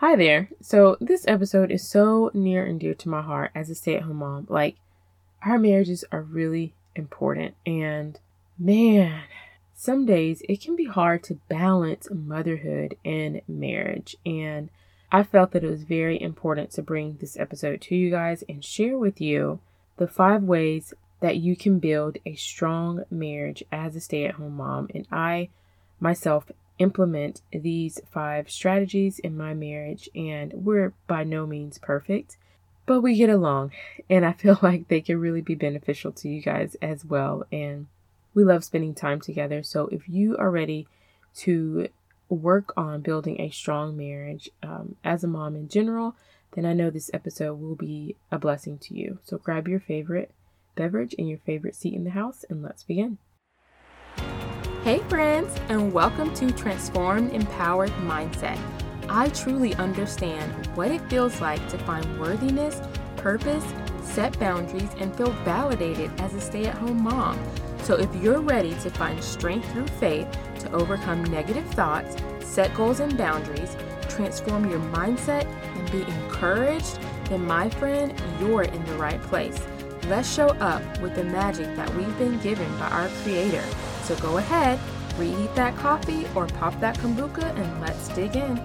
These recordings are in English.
Hi there. So, this episode is so near and dear to my heart as a stay at home mom. Like, our marriages are really important. And man, some days it can be hard to balance motherhood and marriage. And I felt that it was very important to bring this episode to you guys and share with you the five ways that you can build a strong marriage as a stay at home mom. And I myself implement these five strategies in my marriage, and we're by no means perfect, but we get along, and I feel like they can really be beneficial to you guys as well. And we love spending time together. So if you are ready to work on building a strong marriage um, as a mom in general, then I know this episode will be a blessing to you. So grab your favorite beverage and your favorite seat in the house, and let's begin. Hey, friends, and welcome to Transformed Empowered Mindset. I truly understand what it feels like to find worthiness, purpose, set boundaries, and feel validated as a stay at home mom. So, if you're ready to find strength through faith to overcome negative thoughts, set goals and boundaries, transform your mindset, and be encouraged, then, my friend, you're in the right place. Let's show up with the magic that we've been given by our Creator so go ahead, reheat that coffee or pop that kombucha and let's dig in.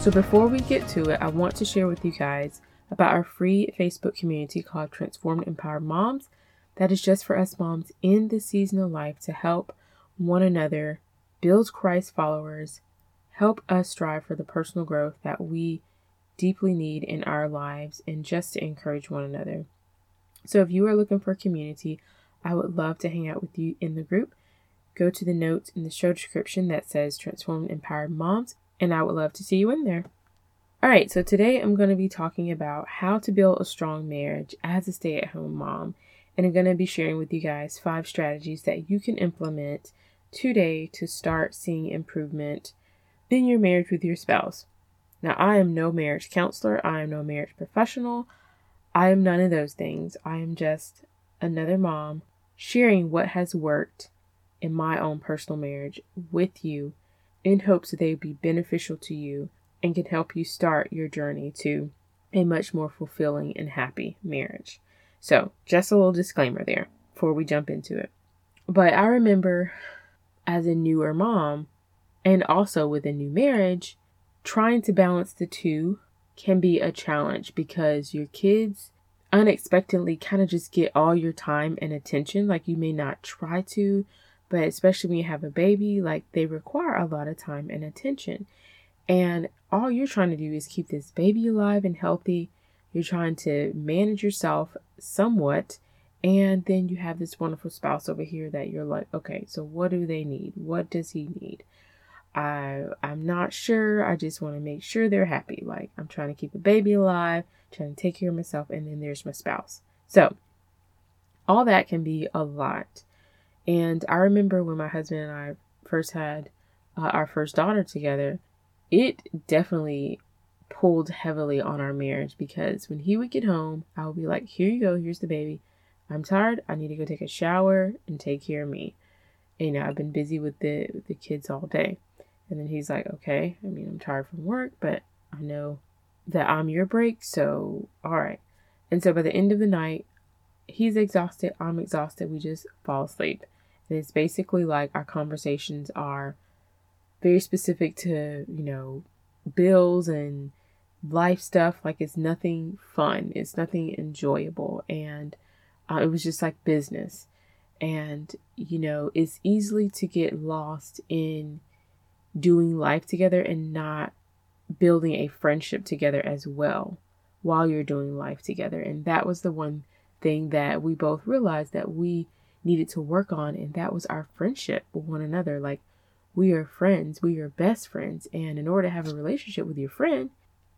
So before we get to it, I want to share with you guys about our free Facebook community called Transformed Empowered Moms. That is just for us moms in this season of life to help one another build Christ followers, help us strive for the personal growth that we deeply need in our lives, and just to encourage one another. So if you are looking for a community, I would love to hang out with you in the group. Go to the notes in the show description that says Transformed Empowered Moms, and I would love to see you in there. All right, so today I'm going to be talking about how to build a strong marriage as a stay at home mom. And I'm going to be sharing with you guys five strategies that you can implement today to start seeing improvement in your marriage with your spouse. Now, I am no marriage counselor, I am no marriage professional, I am none of those things. I am just another mom sharing what has worked in my own personal marriage with you in hopes that they would be beneficial to you and can help you start your journey to a much more fulfilling and happy marriage. So, just a little disclaimer there before we jump into it. But I remember as a newer mom and also with a new marriage, trying to balance the two can be a challenge because your kids unexpectedly kind of just get all your time and attention. Like you may not try to, but especially when you have a baby, like they require a lot of time and attention. And all you're trying to do is keep this baby alive and healthy. You're trying to manage yourself somewhat. And then you have this wonderful spouse over here that you're like, okay, so what do they need? What does he need? I I'm not sure. I just want to make sure they're happy. Like I'm trying to keep the baby alive, trying to take care of myself, and then there's my spouse. So all that can be a lot. And I remember when my husband and I first had uh, our first daughter together, it definitely pulled heavily on our marriage because when he would get home, I would be like, "Here you go. Here's the baby. I'm tired. I need to go take a shower and take care of me." And, you know, I've been busy with the the kids all day. And then he's like, okay, I mean, I'm tired from work, but I know that I'm your break, so all right. And so by the end of the night, he's exhausted, I'm exhausted, we just fall asleep. And it's basically like our conversations are very specific to, you know, bills and life stuff. Like it's nothing fun, it's nothing enjoyable. And uh, it was just like business. And, you know, it's easily to get lost in doing life together and not building a friendship together as well while you're doing life together. And that was the one thing that we both realized that we needed to work on, and that was our friendship with one another. Like, we are friends, we are best friends. And in order to have a relationship with your friend,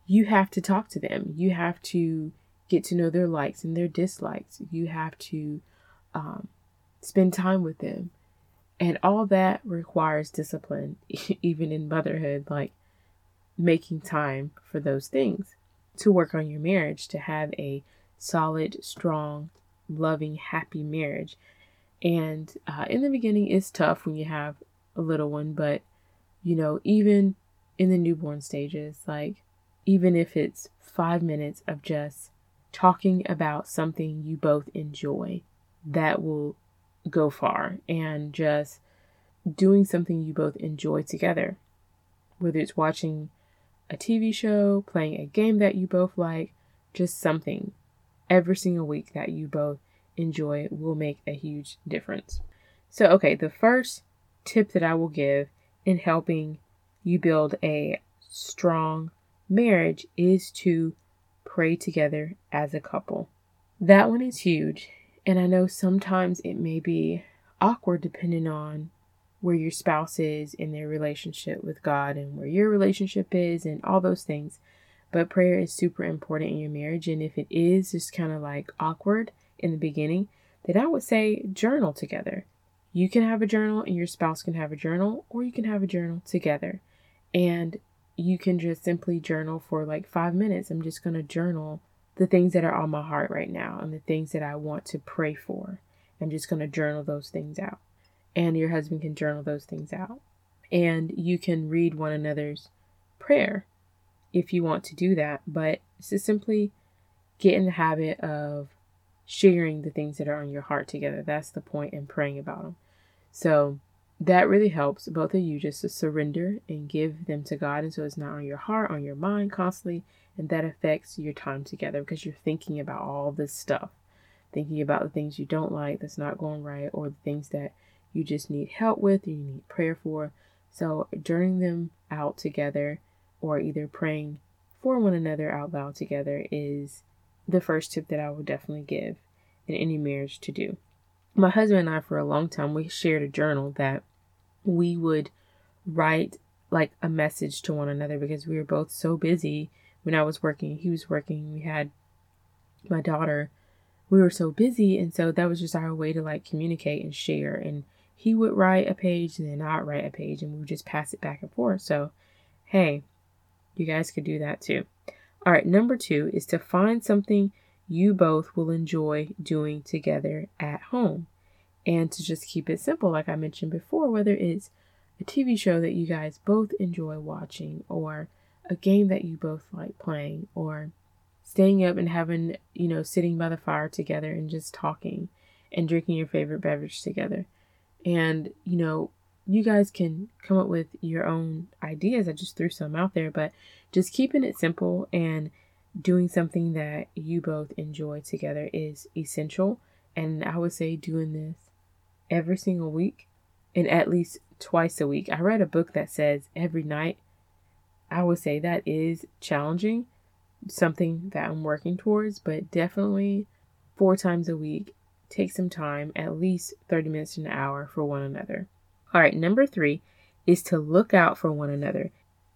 you have to talk to them. You have to get to know their likes and their dislikes. You have to um, spend time with them. And all that requires discipline, even in motherhood, like making time for those things to work on your marriage, to have a solid, strong, loving, happy marriage. And uh, in the beginning, it's tough when you have a little one, but you know, even in the newborn stages, like even if it's five minutes of just talking about something you both enjoy, that will go far. And just doing something you both enjoy together, whether it's watching a TV show, playing a game that you both like, just something every single week that you both enjoy will make a huge difference. So, okay, the first tip that I will give in helping you build a strong marriage is to pray together as a couple. That one is huge, and I know sometimes it may be awkward depending on where your spouse is in their relationship with God and where your relationship is and all those things. But prayer is super important in your marriage. And if it is just kind of like awkward in the beginning, then I would say journal together. You can have a journal and your spouse can have a journal, or you can have a journal together. And you can just simply journal for like five minutes. I'm just going to journal the things that are on my heart right now and the things that I want to pray for. I'm just going to journal those things out and your husband can journal those things out. And you can read one another's prayer if you want to do that, but to simply get in the habit of sharing the things that are on your heart together. That's the point in praying about them. So that really helps both of you just to surrender and give them to God. And so it's not on your heart, on your mind constantly. And that affects your time together because you're thinking about all this stuff, thinking about the things you don't like that's not going right, or the things that you just need help with or you need prayer for. So, journeying them out together or either praying for one another out loud together is the first tip that I would definitely give in any marriage to do. My husband and I, for a long time, we shared a journal that we would write like a message to one another because we were both so busy. When I was working, he was working, we had my daughter. We were so busy, and so that was just our way to like communicate and share and he would write a page and then I'd write a page and we would just pass it back and forth. So, hey, you guys could do that too. All right, number two is to find something you both will enjoy doing together at home and to just keep it simple, like I mentioned before, whether it's a TV show that you guys both enjoy watching or a game that you both like playing or staying up and having, you know, sitting by the fire together and just talking and drinking your favorite beverage together. And, you know, you guys can come up with your own ideas. I just threw some out there, but just keeping it simple and doing something that you both enjoy together is essential. And I would say doing this every single week and at least twice a week. I read a book that says every night. I would say that is challenging, something that I'm working towards, but definitely four times a week take some time, at least 30 minutes to an hour, for one another. All right, number three is to look out for one another.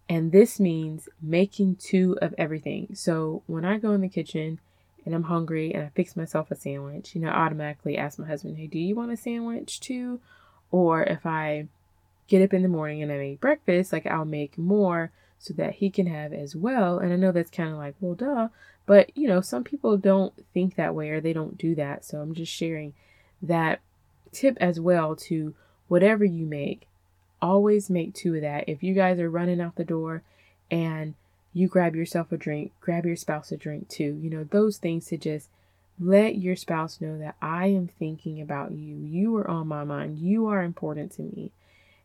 And this means making two of everything. So when I go in the kitchen and I'm hungry and I fix myself a sandwich, you know, I automatically ask my husband, hey, do you want a sandwich too? Or if I get up in the morning and I make breakfast, like I'll make more so that he can have as well. And I know that's kind of like, well, duh, but, you know, some people don't think that way or they don't do that. So I'm just sharing that tip as well to whatever you make, always make two of that. If you guys are running out the door and you grab yourself a drink, grab your spouse a drink too. You know, those things to just let your spouse know that I am thinking about you. You are on my mind. You are important to me.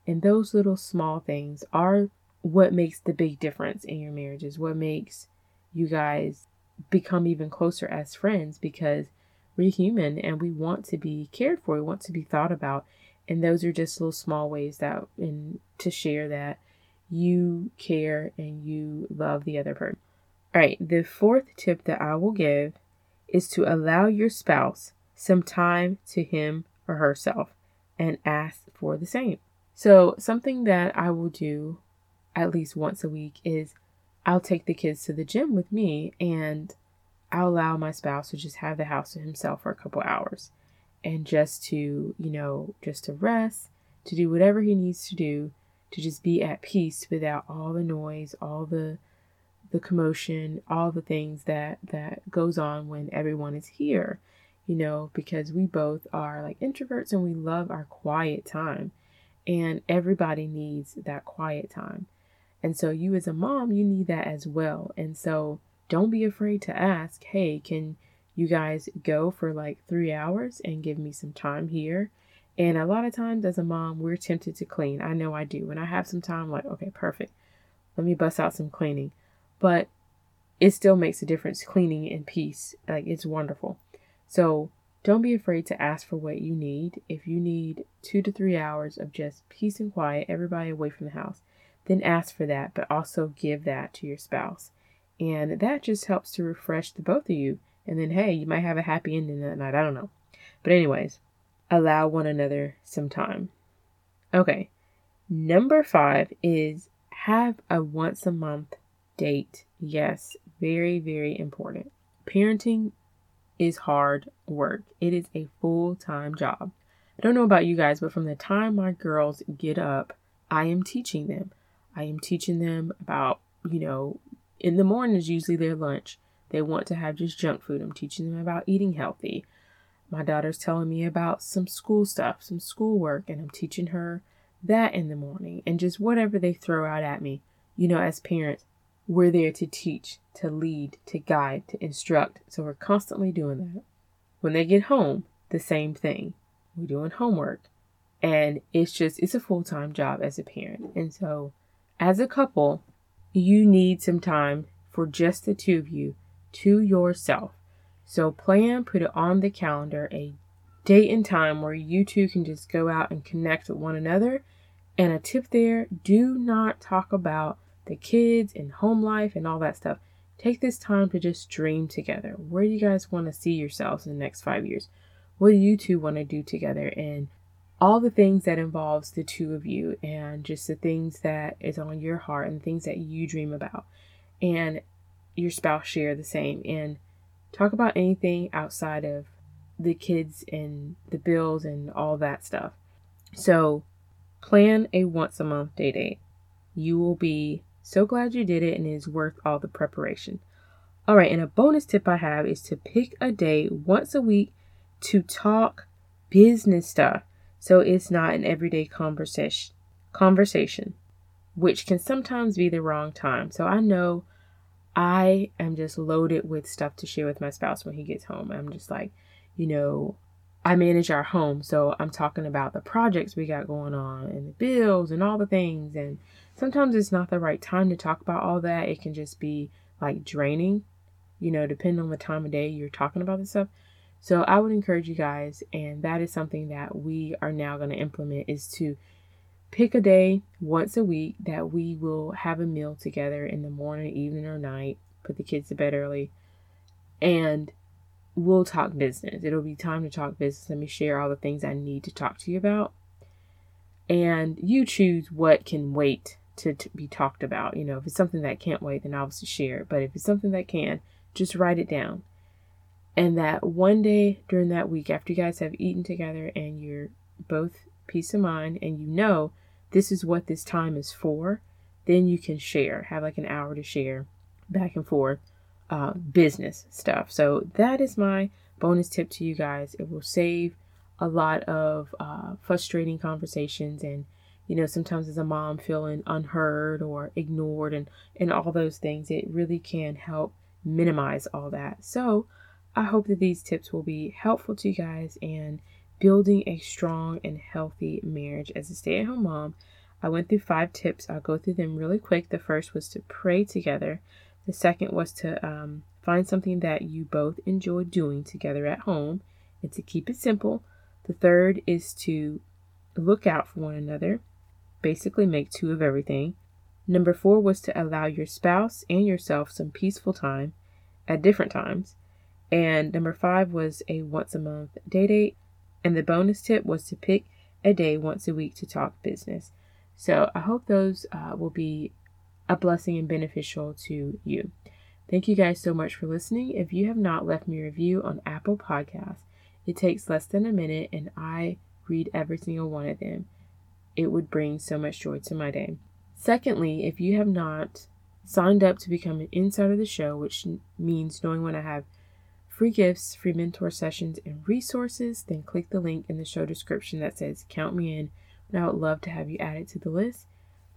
And those little small things are what makes the big difference in your marriages, what makes you guys become even closer as friends because we're human and we want to be cared for, we want to be thought about. And those are just little small ways that and to share that you care and you love the other person. All right, the fourth tip that I will give is to allow your spouse some time to him or herself and ask for the same. So, something that I will do at least once a week is I'll take the kids to the gym with me and I'll allow my spouse to just have the house to himself for a couple hours and just to, you know, just to rest, to do whatever he needs to do, to just be at peace without all the noise, all the the commotion, all the things that that goes on when everyone is here, you know, because we both are like introverts and we love our quiet time and everybody needs that quiet time. And so, you as a mom, you need that as well. And so, don't be afraid to ask, hey, can you guys go for like three hours and give me some time here? And a lot of times, as a mom, we're tempted to clean. I know I do. When I have some time, I'm like, okay, perfect. Let me bust out some cleaning. But it still makes a difference cleaning in peace. Like, it's wonderful. So, don't be afraid to ask for what you need. If you need two to three hours of just peace and quiet, everybody away from the house, then ask for that, but also give that to your spouse. And that just helps to refresh the both of you. And then, hey, you might have a happy ending that night. I don't know. But, anyways, allow one another some time. Okay. Number five is have a once a month date. Yes, very, very important. Parenting is hard work, it is a full time job. I don't know about you guys, but from the time my girls get up, I am teaching them. I am teaching them about, you know, in the morning is usually their lunch. They want to have just junk food. I'm teaching them about eating healthy. My daughter's telling me about some school stuff, some schoolwork, and I'm teaching her that in the morning and just whatever they throw out at me. You know, as parents, we're there to teach, to lead, to guide, to instruct. So we're constantly doing that. When they get home, the same thing. We're doing homework. And it's just, it's a full time job as a parent. And so, as a couple, you need some time for just the two of you to yourself. So, plan, put it on the calendar, a date and time where you two can just go out and connect with one another. And a tip there do not talk about the kids and home life and all that stuff. Take this time to just dream together. Where do you guys want to see yourselves in the next five years? What do you two want to do together? And all the things that involves the two of you and just the things that is on your heart and things that you dream about. And your spouse share the same. And talk about anything outside of the kids and the bills and all that stuff. So plan a once a month day date. You will be so glad you did it and it is worth all the preparation. All right, and a bonus tip I have is to pick a day once a week to talk business stuff. So it's not an everyday conversation conversation, which can sometimes be the wrong time. So I know I am just loaded with stuff to share with my spouse when he gets home. I'm just like, you know, I manage our home, so I'm talking about the projects we got going on and the bills and all the things and sometimes it's not the right time to talk about all that. It can just be like draining, you know, depending on the time of day you're talking about this stuff. So I would encourage you guys, and that is something that we are now going to implement is to pick a day once a week that we will have a meal together in the morning, evening, or night, put the kids to bed early, and we'll talk business. It'll be time to talk business. Let me share all the things I need to talk to you about. And you choose what can wait to, to be talked about. You know, if it's something that can't wait, then obviously share it. But if it's something that can, just write it down. And that one day during that week, after you guys have eaten together and you're both peace of mind and you know this is what this time is for, then you can share. Have like an hour to share back and forth uh, business stuff. So that is my bonus tip to you guys. It will save a lot of uh, frustrating conversations and you know, sometimes as a mom feeling unheard or ignored and, and all those things, it really can help minimize all that. So I hope that these tips will be helpful to you guys and building a strong and healthy marriage as a stay at home mom. I went through five tips. I'll go through them really quick. The first was to pray together. The second was to um, find something that you both enjoy doing together at home and to keep it simple. The third is to look out for one another basically make two of everything. Number four was to allow your spouse and yourself some peaceful time at different times. And number five was a once a month day date. And the bonus tip was to pick a day once a week to talk business. So I hope those uh, will be a blessing and beneficial to you. Thank you guys so much for listening. If you have not left me a review on Apple Podcasts, it takes less than a minute and I read every single one of them it would bring so much joy to my day. Secondly, if you have not signed up to become an insider of the show, which means knowing when I have free gifts, free mentor sessions, and resources, then click the link in the show description that says Count Me In, and I would love to have you added to the list.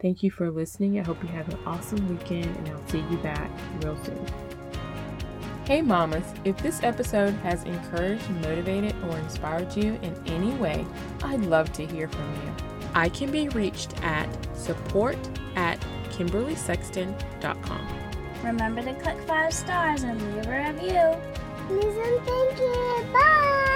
Thank you for listening. I hope you have an awesome weekend, and I'll see you back real soon. Hey, mamas, if this episode has encouraged, motivated, or inspired you in any way, I'd love to hear from you. I can be reached at support at KimberleySexton.com. Remember to click five stars and leave a review. Please thank you. Bye.